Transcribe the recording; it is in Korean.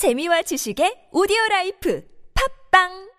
재미와 지식의 오디오 라이프. 팝빵!